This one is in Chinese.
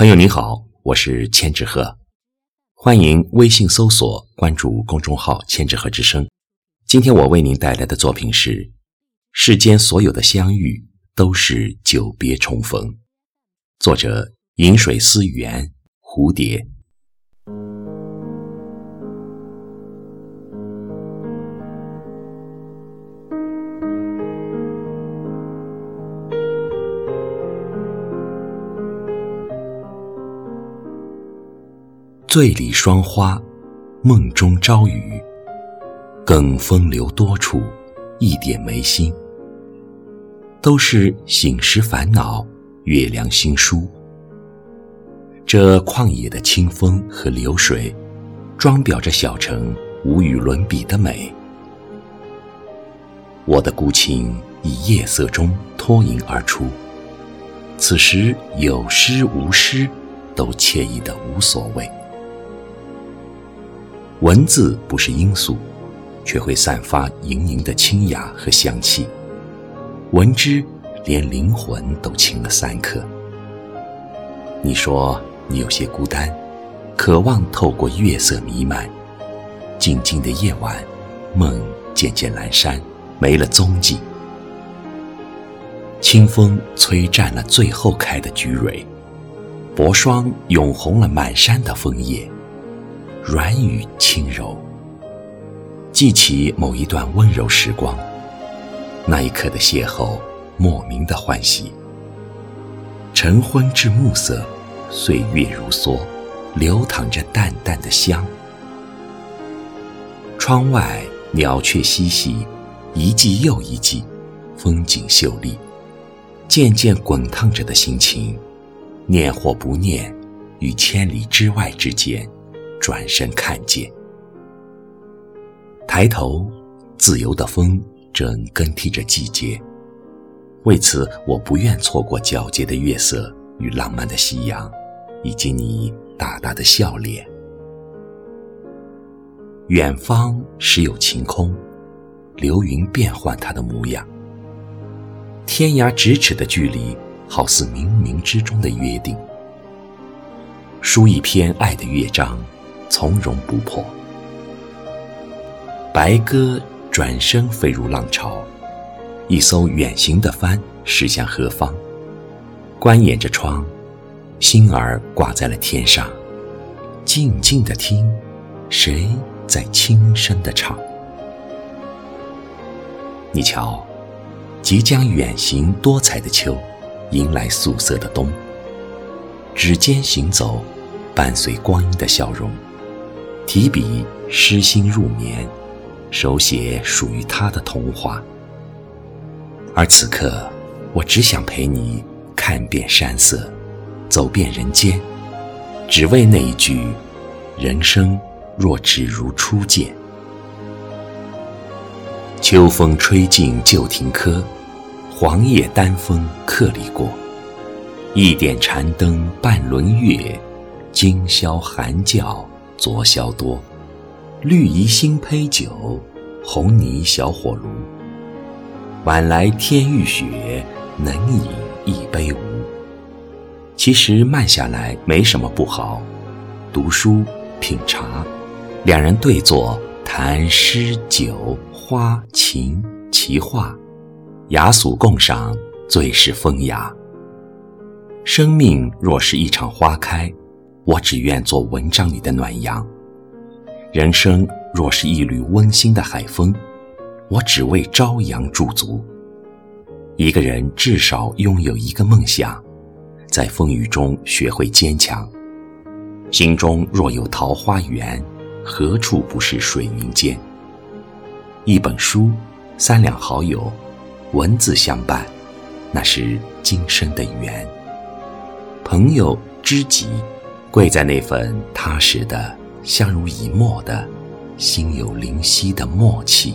朋友您好，我是千纸鹤，欢迎微信搜索关注公众号“千纸鹤之声”。今天我为您带来的作品是《世间所有的相遇都是久别重逢》，作者饮水思源，蝴蝶。醉里霜花，梦中朝雨。更风流多处，一点眉心。都是醒时烦恼，月凉心疏。这旷野的清风和流水，装裱着小城无与伦比的美。我的孤情以夜色中脱颖而出，此时有诗无诗，都惬意的无所谓。文字不是罂粟，却会散发盈盈的清雅和香气。闻之，连灵魂都轻了三克。你说你有些孤单，渴望透过月色弥漫。静静的夜晚，梦渐渐阑珊，没了踪迹。清风吹占了最后开的菊蕊，薄霜涌红了满山的枫叶。软语轻柔，记起某一段温柔时光，那一刻的邂逅，莫名的欢喜。晨昏至暮色，岁月如梭，流淌着淡淡的香。窗外鸟雀嬉戏，一季又一季，风景秀丽。渐渐滚烫着的心情，念或不念，于千里之外之间。转身看见，抬头，自由的风正更替着季节。为此，我不愿错过皎洁的月色与浪漫的夕阳，以及你大大的笑脸。远方时有晴空，流云变换它的模样。天涯咫尺的距离，好似冥冥之中的约定。书一篇爱的乐章。从容不迫，白鸽转身飞入浪潮，一艘远行的帆驶向何方？观掩着窗，心儿挂在了天上，静静的听，谁在轻声的唱？你瞧，即将远行多彩的秋，迎来素色的冬。指尖行走，伴随光阴的笑容。提笔诗心入眠，手写属于他的童话。而此刻，我只想陪你看遍山色，走遍人间，只为那一句：人生若只如初见。秋风吹尽旧亭柯，黄叶丹枫客里过。一点禅灯半轮月，今宵寒教。昨宵多，绿蚁新醅酒，红泥小火炉。晚来天欲雪，能饮一杯无？其实慢下来没什么不好，读书品茶，两人对坐谈诗酒花琴奇画，雅俗共赏，最是风雅。生命若是一场花开。我只愿做文章里的暖阳，人生若是一缕温馨的海风，我只为朝阳驻足。一个人至少拥有一个梦想，在风雨中学会坚强。心中若有桃花源，何处不是水云间？一本书，三两好友，文字相伴，那是今生的缘。朋友知己。贵在那份踏实的、相濡以沫的、心有灵犀的默契。